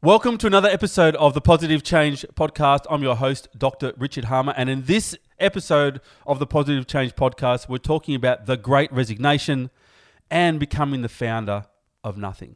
Welcome to another episode of the Positive Change Podcast. I'm your host, Dr. Richard Harmer, and in this episode of the Positive Change Podcast, we're talking about the great resignation and becoming the founder of nothing.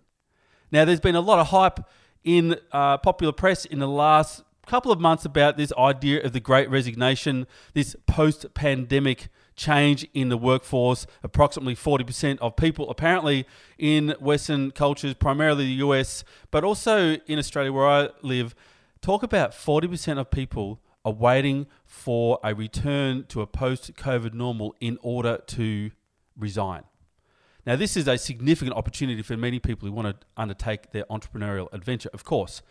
Now, there's been a lot of hype in uh, popular press in the last couple of months about this idea of the great resignation, this post pandemic change in the workforce. Approximately 40% of people, apparently, in Western cultures, primarily the US, but also in Australia where I live, talk about 40% of people are waiting for a return to a post COVID normal in order to resign. Now, this is a significant opportunity for many people who want to undertake their entrepreneurial adventure, of course,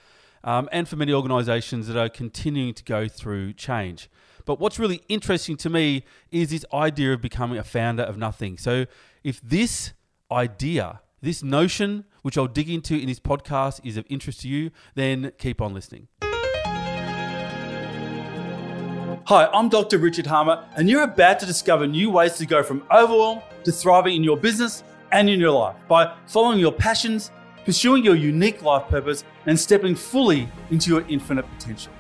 um, and for many organizations that are continuing to go through change. But what's really interesting to me is this idea of becoming a founder of nothing. So, if this idea, this notion, which I'll dig into in this podcast, is of interest to you, then keep on listening. Hi, I'm Dr. Richard Harmer, and you're about to discover new ways to go from overwhelm to thriving in your business and in your life by following your passions, pursuing your unique life purpose, and stepping fully into your infinite potential.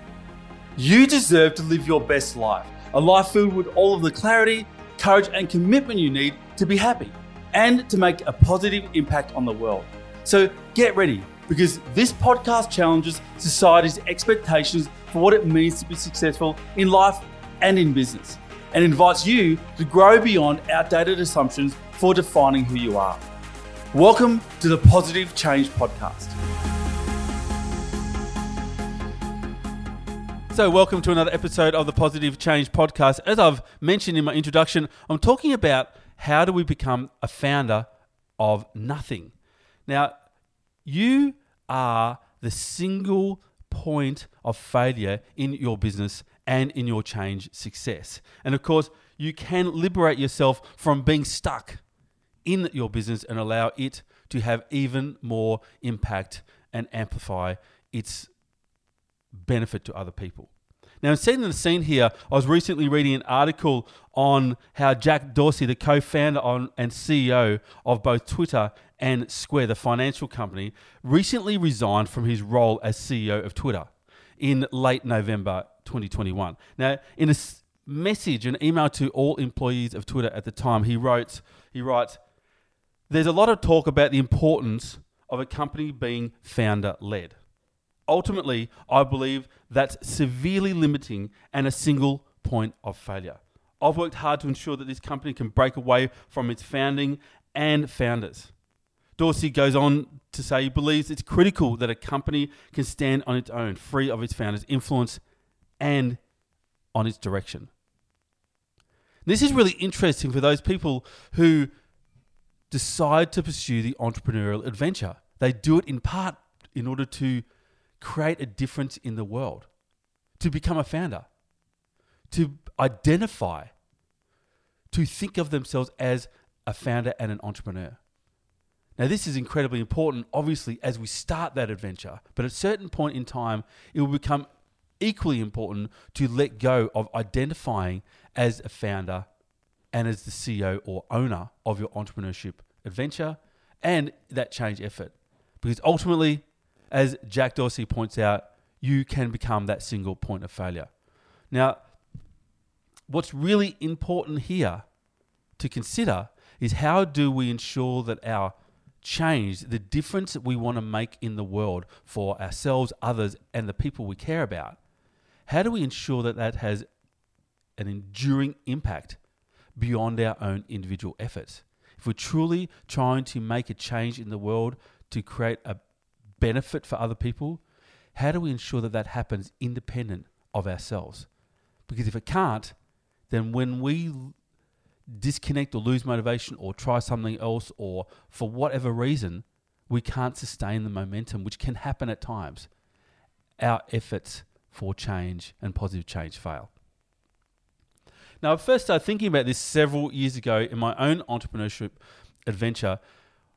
You deserve to live your best life, a life filled with all of the clarity, courage, and commitment you need to be happy and to make a positive impact on the world. So get ready because this podcast challenges society's expectations for what it means to be successful in life and in business and invites you to grow beyond outdated assumptions for defining who you are. Welcome to the Positive Change Podcast. So, welcome to another episode of the Positive Change Podcast. As I've mentioned in my introduction, I'm talking about how do we become a founder of nothing. Now, you are the single point of failure in your business and in your change success. And of course, you can liberate yourself from being stuck in your business and allow it to have even more impact and amplify its benefit to other people. Now, in setting the scene here, I was recently reading an article on how Jack Dorsey, the co founder and CEO of both Twitter and Square, the financial company, recently resigned from his role as CEO of Twitter in late November 2021. Now, in a message, an email to all employees of Twitter at the time, he wrote, he writes, There's a lot of talk about the importance of a company being founder led. Ultimately, I believe that's severely limiting and a single point of failure. I've worked hard to ensure that this company can break away from its founding and founders. Dorsey goes on to say he believes it's critical that a company can stand on its own, free of its founders' influence and on its direction. This is really interesting for those people who decide to pursue the entrepreneurial adventure. They do it in part in order to create a difference in the world, to become a founder, to identify, to think of themselves as a founder and an entrepreneur. Now, this is incredibly important, obviously, as we start that adventure, but at a certain point in time, it will become equally important to let go of identifying as a founder and as the CEO or owner of your entrepreneurship adventure and that change effort. Because ultimately, as Jack Dorsey points out, you can become that single point of failure. Now, what's really important here to consider is how do we ensure that our change, the difference that we want to make in the world for ourselves, others, and the people we care about, how do we ensure that that has an enduring impact beyond our own individual efforts? If we're truly trying to make a change in the world to create a benefit for other people, how do we ensure that that happens independent of ourselves? Because if it can't, then when we disconnect or lose motivation or try something else or for whatever reason, we can't sustain the momentum, which can happen at times. Our efforts for change and positive change fail. Now, I first started thinking about this several years ago in my own entrepreneurship adventure,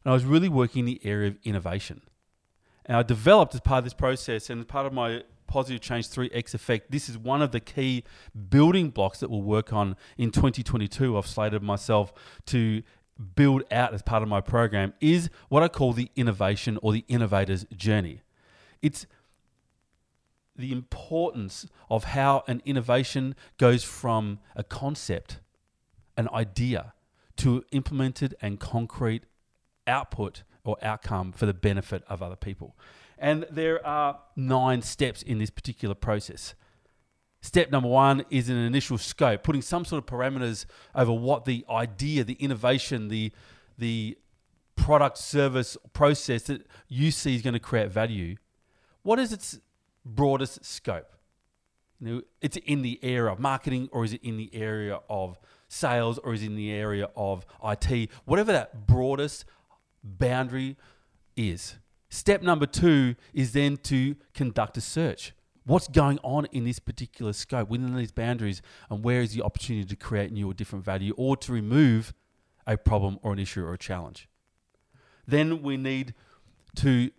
and I was really working in the area of innovation. And I developed as part of this process and as part of my Positive Change 3X effect, this is one of the key building blocks that we'll work on in 2022. I've slated myself to build out as part of my program is what I call the innovation or the innovator's journey. It's the importance of how an innovation goes from a concept, an idea, to implemented and concrete output or outcome for the benefit of other people. And there are nine steps in this particular process. Step number one is an initial scope, putting some sort of parameters over what the idea, the innovation, the the product, service, process that you see is going to create value. What is its broadest scope? You know, it's in the area of marketing, or is it in the area of sales, or is it in the area of IT? Whatever that broadest boundary is. Step number two is then to conduct a search. What's going on in this particular scope within these boundaries, and where is the opportunity to create new or different value or to remove a problem or an issue or a challenge? Then we need to,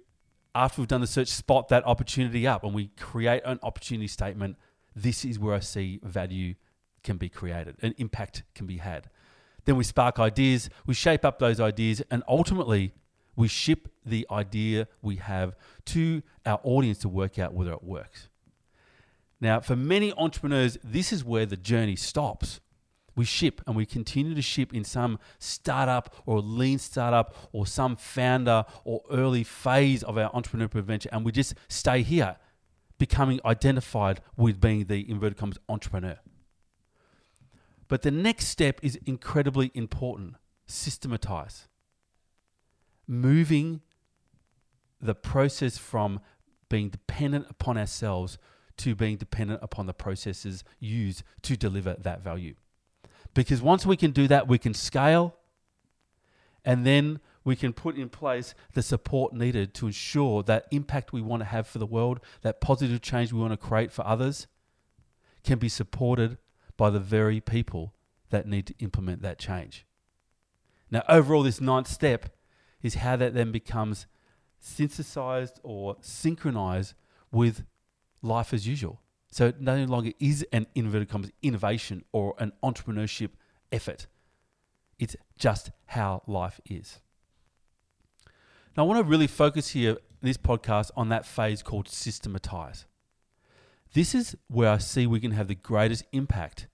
after we've done the search, spot that opportunity up and we create an opportunity statement. This is where I see value can be created, an impact can be had. Then we spark ideas, we shape up those ideas, and ultimately we ship the idea we have to our audience to work out whether it works. Now, for many entrepreneurs, this is where the journey stops. We ship and we continue to ship in some startup or lean startup or some founder or early phase of our entrepreneurial venture. and we just stay here, becoming identified with being the inverted commas entrepreneur. But the next step is incredibly important systematize. Moving the process from being dependent upon ourselves to being dependent upon the processes used to deliver that value. Because once we can do that, we can scale and then we can put in place the support needed to ensure that impact we want to have for the world, that positive change we want to create for others, can be supported by the very people that need to implement that change. Now, overall, this ninth step is how that then becomes synthesized or synchronized with life as usual. So no longer is an inverted commas innovation or an entrepreneurship effort. It's just how life is. Now, I want to really focus here in this podcast on that phase called systematize. This is where I see we can have the greatest impact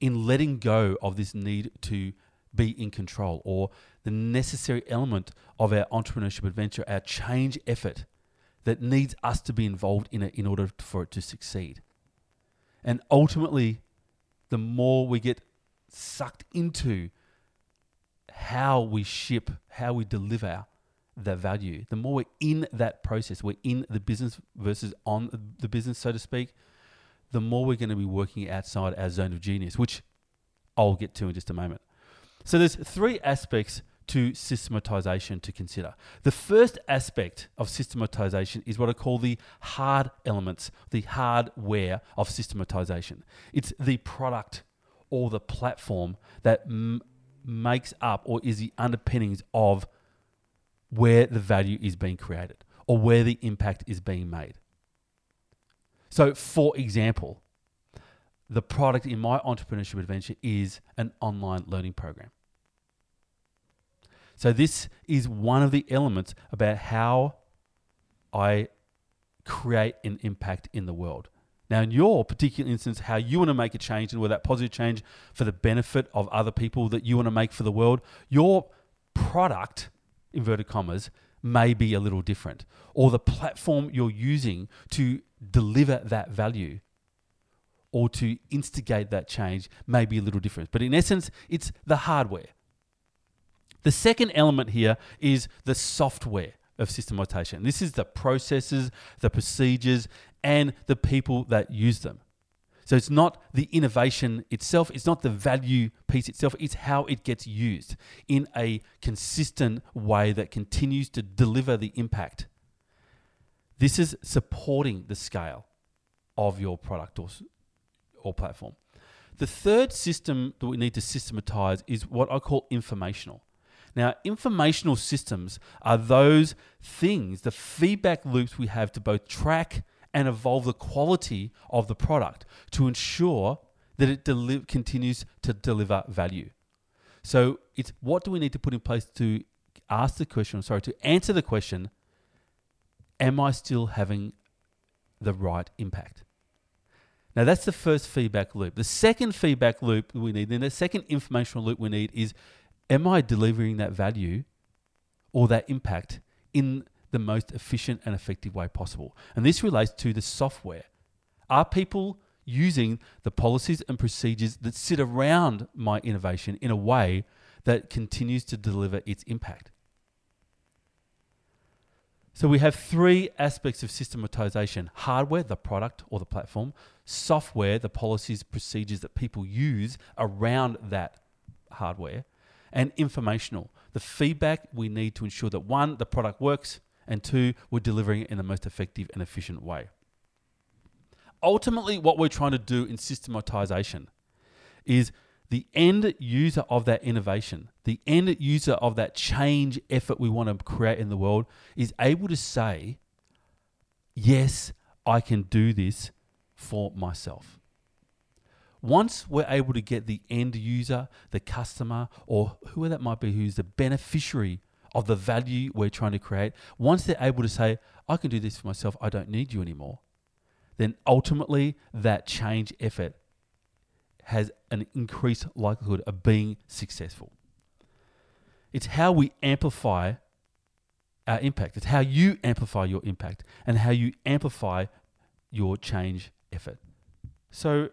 in letting go of this need to be in control or the necessary element of our entrepreneurship adventure, our change effort that needs us to be involved in it in order for it to succeed. And ultimately, the more we get sucked into how we ship, how we deliver the value, the more we're in that process, we're in the business versus on the business, so to speak, the more we're going to be working outside our zone of genius, which I'll get to in just a moment. So there's three aspects to systematization to consider. The first aspect of systematization is what I call the hard elements, the hardware of systematization. It's the product or the platform that m- makes up or is the underpinnings of where the value is being created or where the impact is being made. So, for example, the product in my entrepreneurship adventure is an online learning program. So, this is one of the elements about how I create an impact in the world. Now, in your particular instance, how you want to make a change and where that positive change for the benefit of other people that you want to make for the world, your product, inverted commas, may be a little different. Or the platform you're using to deliver that value or to instigate that change may be a little different. But in essence, it's the hardware. The second element here is the software of systematization. This is the processes, the procedures, and the people that use them. So it's not the innovation itself, it's not the value piece itself, it's how it gets used in a consistent way that continues to deliver the impact. This is supporting the scale of your product or, or platform. The third system that we need to systematize is what I call informational. Now, informational systems are those things, the feedback loops we have to both track and evolve the quality of the product to ensure that it deli- continues to deliver value. So, it's what do we need to put in place to ask the question, sorry, to answer the question am I still having the right impact? Now, that's the first feedback loop. The second feedback loop we need, then the second informational loop we need is am I delivering that value or that impact in the most efficient and effective way possible? And this relates to the software. Are people using the policies and procedures that sit around my innovation in a way that continues to deliver its impact? So we have three aspects of systematization hardware, the product or the platform, software, the policies, procedures that people use around that hardware, and informational, the feedback we need to ensure that one, the product works, and two, we're delivering it in the most effective and efficient way. Ultimately, what we're trying to do in systematization is the end user of that innovation, the end user of that change effort we want to create in the world is able to say, Yes, I can do this for myself. Once we're able to get the end user, the customer, or whoever that might be, who's the beneficiary of the value we're trying to create, once they're able to say, I can do this for myself, I don't need you anymore, then ultimately that change effort has an increased likelihood of being successful. It's how we amplify our impact. It's how you amplify your impact and how you amplify your change effort. So,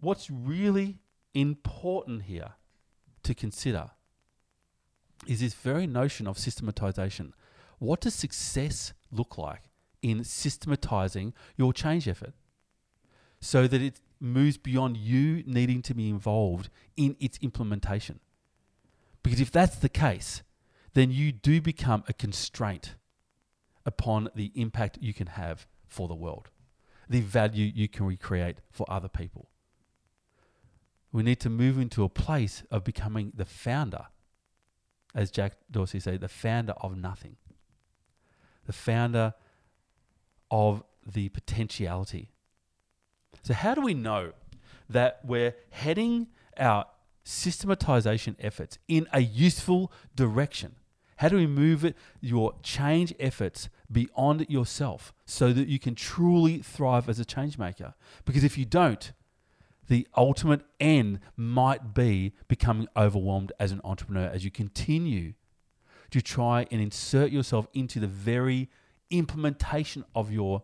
what's really important here to consider is this very notion of systematization. What does success look like in systematizing your change effort so that it moves beyond you needing to be involved in its implementation. Because if that's the case, then you do become a constraint upon the impact you can have for the world, the value you can recreate for other people. We need to move into a place of becoming the founder, as Jack Dorsey said, the founder of nothing, the founder of the potentiality so, how do we know that we're heading our systematization efforts in a useful direction? How do we move it, your change efforts beyond yourself so that you can truly thrive as a change maker? Because if you don't, the ultimate end might be becoming overwhelmed as an entrepreneur as you continue to try and insert yourself into the very implementation of your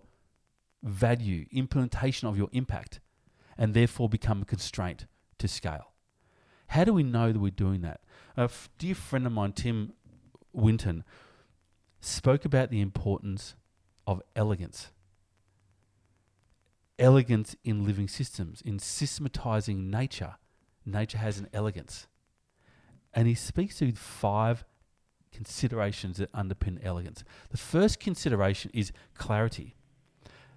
value, implementation of your impact, and therefore become a constraint to scale. How do we know that we're doing that? A dear friend of mine, Tim Winton, spoke about the importance of elegance. Elegance in living systems, in systematizing nature. Nature has an elegance. And he speaks to five considerations that underpin elegance. The first consideration is clarity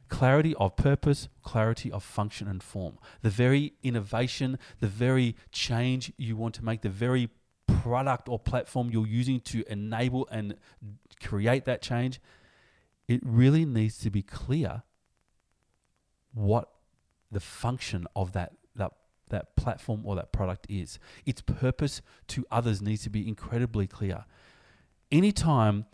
clarity of purpose, clarity of function and form. The very innovation, the very change you want to make, the very product or platform you're using to enable and create that change, it really needs to be clear what the function of that that that platform or that product is. Its purpose to others needs to be incredibly clear. Anytime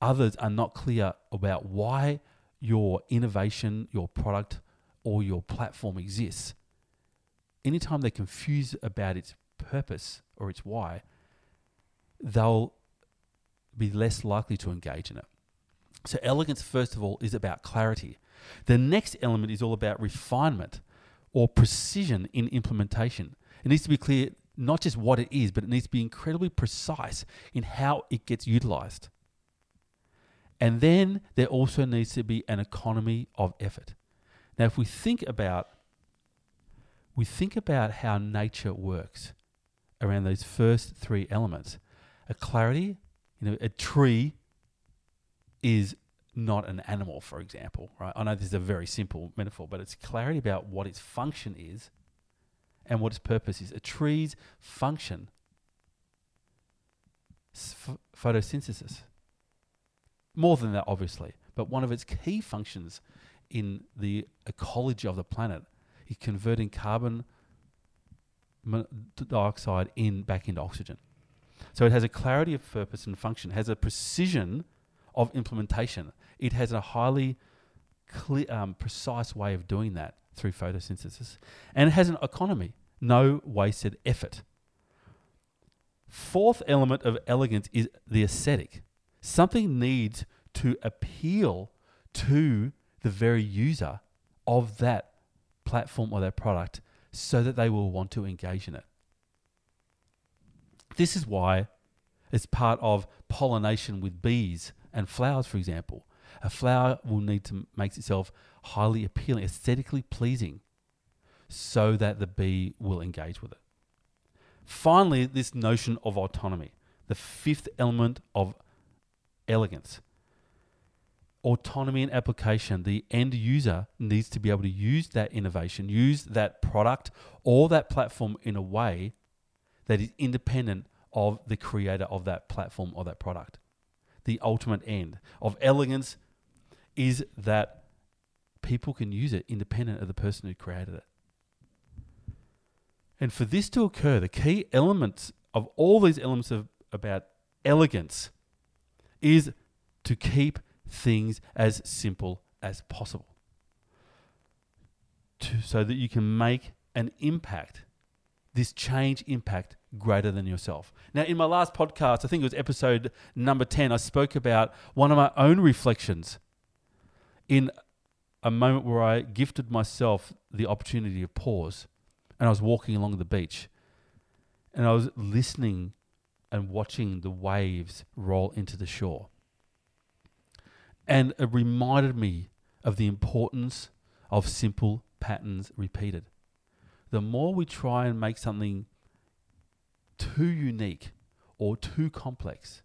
others are not clear about why your innovation, your product, or your platform exists, anytime they're confused about its purpose or its why, they'll be less likely to engage in it. So, elegance, first of all, is about clarity. The next element is all about refinement or precision in implementation. It needs to be clear not just what it is, but it needs to be incredibly precise in how it gets utilized. And then there also needs to be an economy of effort. Now, if we think about we think about how nature works around those first three elements. A clarity, you know, a tree is not an animal, for example, right? I know this is a very simple metaphor, but it's clarity about what its function is and what its purpose is. A tree's function, photosynthesis, more than that, obviously, but one of its key functions in the ecology of the planet is converting carbon dioxide in back into oxygen. So it has a clarity of purpose and function, has a precision of implementation. It has a highly clear, um, precise way of doing that through photosynthesis. And it has an economy, no wasted effort. Fourth element of elegance is the aesthetic. Something needs to appeal to the very user of that platform or that product so that they will want to engage in it. This is why it's part of pollination with bees and flowers, for example. A flower will need to make itself highly appealing, aesthetically pleasing, so that the bee will engage with it. Finally, this notion of autonomy, the fifth element of elegance. Autonomy and application. The end user needs to be able to use that innovation, use that product or that platform in a way that is independent of the creator of that platform or that product. The ultimate end of elegance is that people can use it independent of the person who created it. And for this to occur, the key elements of all these elements of about elegance is to keep things as simple as possible. To, so that you can make an impact, this change impact greater than yourself. Now, in my last podcast, I think it was episode number 10, I spoke about one of my own reflections in a moment where I gifted myself the opportunity to pause. And I was walking along the beach and I was listening and watching the waves roll into the shore. And it reminded me of the importance of simple patterns repeated. The more we try and make something too unique or too complex,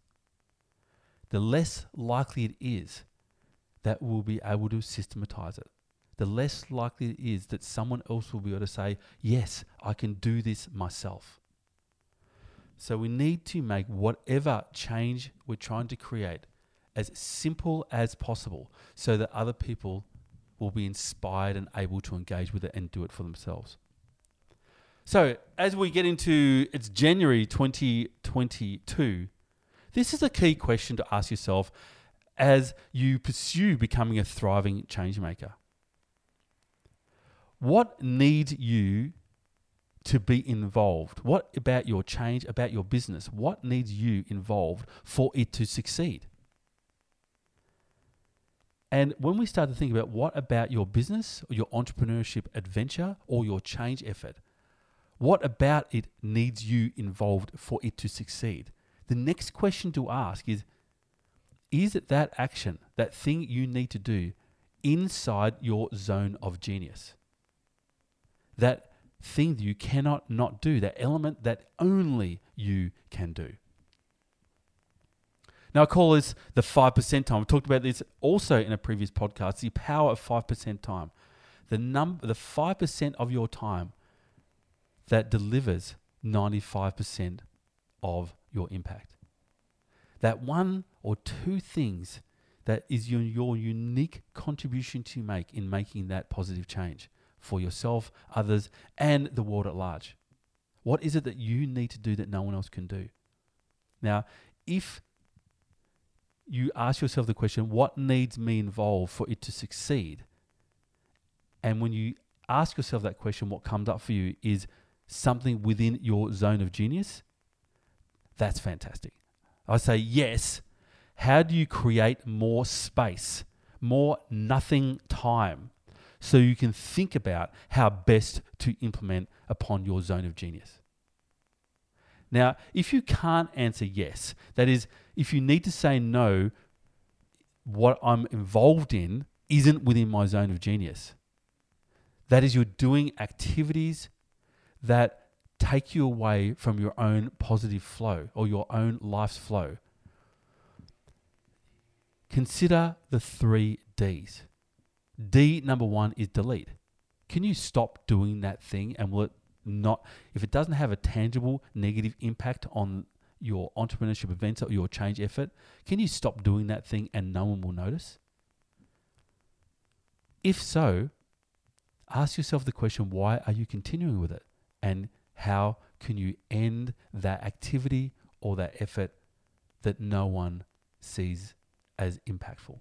the less likely it is that we'll be able to systematize it. The less likely it is that someone else will be able to say, Yes, I can do this myself. So we need to make whatever change we're trying to create as simple as possible so that other people will be inspired and able to engage with it and do it for themselves. So, as we get into it's January 2022, this is a key question to ask yourself as you pursue becoming a thriving change maker. What needs you to be involved? What about your change, about your business? What needs you involved for it to succeed? And when we start to think about what about your business or your entrepreneurship adventure or your change effort, what about it needs you involved for it to succeed? The next question to ask is Is it that action, that thing you need to do inside your zone of genius? That thing that you cannot not do, that element that only you can do. Now, I call this the 5% time. I've talked about this also in a previous podcast the power of 5% time. The, number, the 5% of your time that delivers 95% of your impact. That one or two things that is your, your unique contribution to make in making that positive change for yourself, others, and the world at large. What is it that you need to do that no one else can do? Now, if you ask yourself the question, what needs me involved for it to succeed? And when you ask yourself that question, what comes up for you is something within your zone of genius. That's fantastic. I say, yes. How do you create more space, more nothing time, so you can think about how best to implement upon your zone of genius? Now, if you can't answer yes, that is, if you need to say no, what I'm involved in isn't within my zone of genius. That is, you're doing activities that take you away from your own positive flow or your own life's flow. Consider the three D's. D number one is delete. Can you stop doing that thing and will it not, if it doesn't have a tangible negative impact on your entrepreneurship events or your change effort, can you stop doing that thing and no one will notice? If so, ask yourself the question why are you continuing with it? And how can you end that activity or that effort that no one sees as impactful?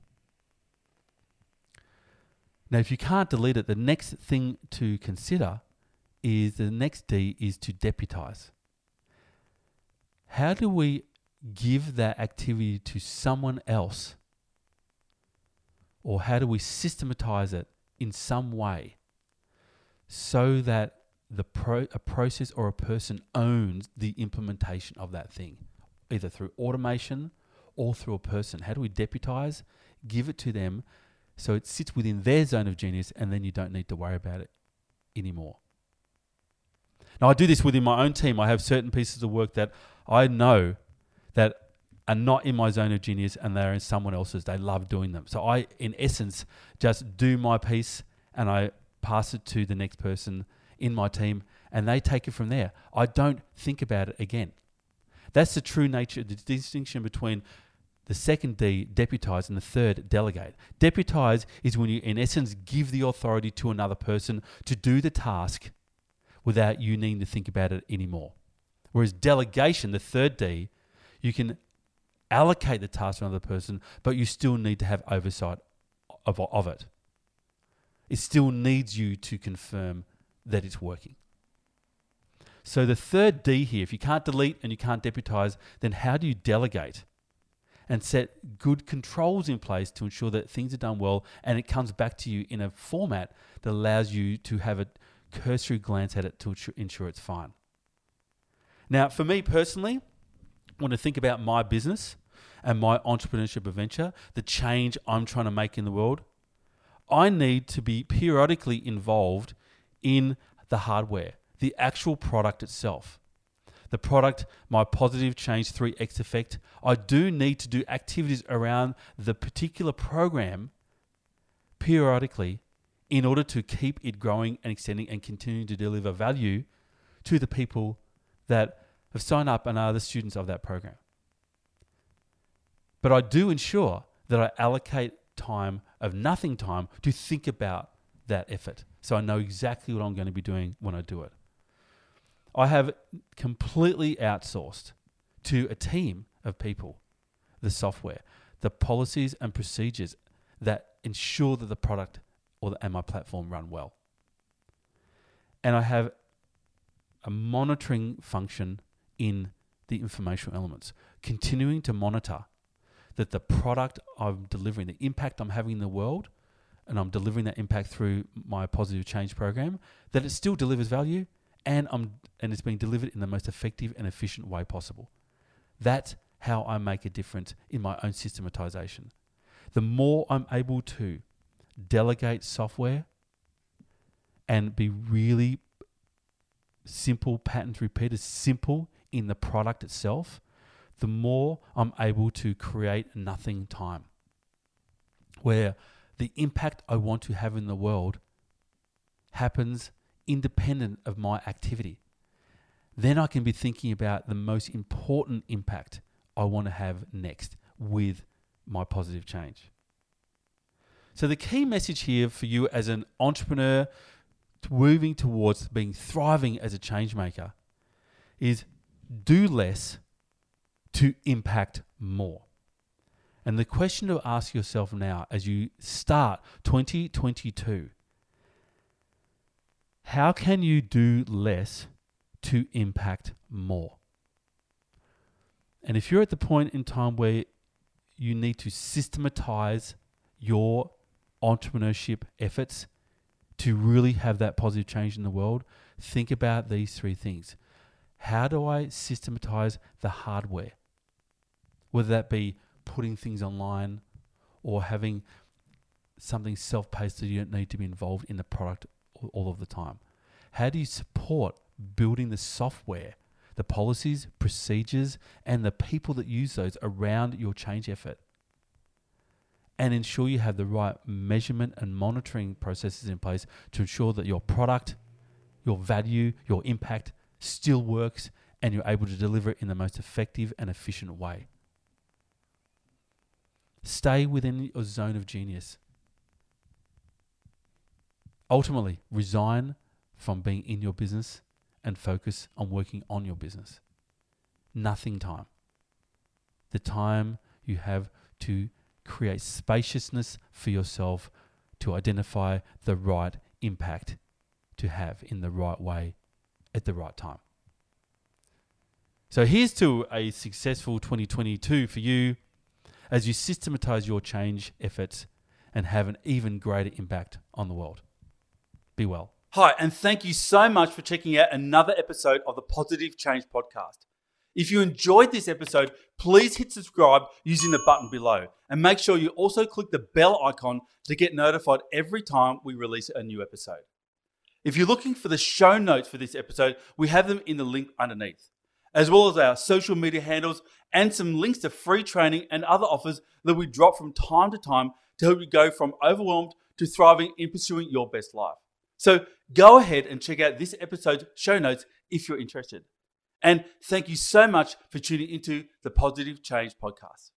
Now, if you can't delete it, the next thing to consider is the next D is to deputize. How do we give that activity to someone else? Or how do we systematize it in some way so that the pro- a process or a person owns the implementation of that thing, either through automation or through a person? How do we deputize, give it to them so it sits within their zone of genius and then you don't need to worry about it anymore? Now, I do this within my own team. I have certain pieces of work that I know that are not in my zone of genius and they're in someone else's. They love doing them. So I, in essence, just do my piece and I pass it to the next person in my team and they take it from there. I don't think about it again. That's the true nature, the distinction between the second D, deputize, and the third, delegate. Deputize is when you, in essence, give the authority to another person to do the task without you needing to think about it anymore. Whereas delegation, the third D, you can allocate the task to another person, but you still need to have oversight of, of it. It still needs you to confirm that it's working. So the third D here, if you can't delete and you can't deputize, then how do you delegate and set good controls in place to ensure that things are done well and it comes back to you in a format that allows you to have a cursory glance at it to ensure it's fine. Now, for me personally, when I think about my business and my entrepreneurship adventure, the change I'm trying to make in the world, I need to be periodically involved in the hardware, the actual product itself. The product, my positive change 3x effect, I do need to do activities around the particular program periodically in order to keep it growing and extending and continuing to deliver value to the people that have signed up and are the students of that program. But I do ensure that I allocate time of nothing time to think about that effort. So I know exactly what I'm going to be doing when I do it. I have completely outsourced to a team of people the software, the policies and procedures that ensure that the product or the, and my platform run well. And I have a monitoring function in the informational elements, continuing to monitor that the product I'm delivering, the impact I'm having in the world, and I'm delivering that impact through my positive change program, that it still delivers value and I'm and it's being delivered in the most effective and efficient way possible. That's how I make a difference in my own systematization. The more I'm able to delegate software and be really simple patterns repeated, simple in the product itself, the more I'm able to create nothing time. Where the impact I want to have in the world happens independent of my activity. Then I can be thinking about the most important impact I want to have next with my positive change. So, the key message here for you as an entrepreneur moving towards being thriving as a change maker is do less to impact more. And the question to ask yourself now as you start 2022 how can you do less to impact more? And if you're at the point in time where you need to systematize your entrepreneurship efforts to really have that positive change in the world, think about these three things. How do I systematize the hardware? Whether that be putting things online or having something self paced that you don't need to be involved in the product all of the time. How do you support building the software, the policies, procedures, and the people that use those around your change effort? And ensure you have the right measurement and monitoring processes in place to ensure that your product, your value, your impact still works and you're able to deliver it in the most effective and efficient way. Stay within your zone of genius. Ultimately, resign from being in your business and focus on working on your business. Nothing time. The time you have to create spaciousness for yourself to identify the right impact to have in the right way at the right time. So here's to a successful 2022 for you as you systematize your change efforts and have an even greater impact on the world. Be well. Hi, and thank you so much for checking out another episode of the Positive Change Podcast. If you enjoyed this episode, please hit subscribe using the button below and make sure you also click the bell icon to get notified every time we release a new episode. If you're looking for the show notes for this episode, we have them in the link underneath as well as our social media handles and some links to free training and other offers that we drop from time to time to help you go from overwhelmed to thriving in pursuing your best life. So go ahead and check out this episode's show notes if you're interested. And thank you so much for tuning into the Positive Change Podcast.